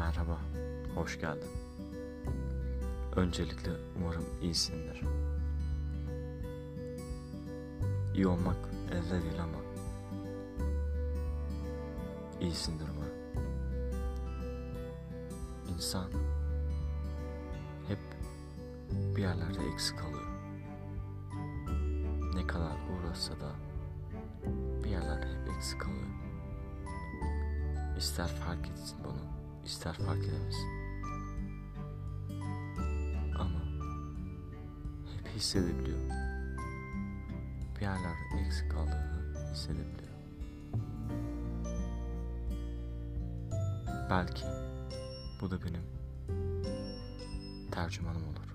Merhaba, hoş geldin. Öncelikle umarım iyisindir. İyi olmak elde değil ama iyisindir umarım. İnsan hep bir yerlerde eksik kalıyor. Ne kadar uğraşsa da bir yerlerde hep eksik kalıyor. İster fark etsin bunu, ister fark edemesin. Ama hep hissedebiliyor. Bir yerlerde eksik kaldığını hissedebiliyor. Belki bu da benim tercümanım olur.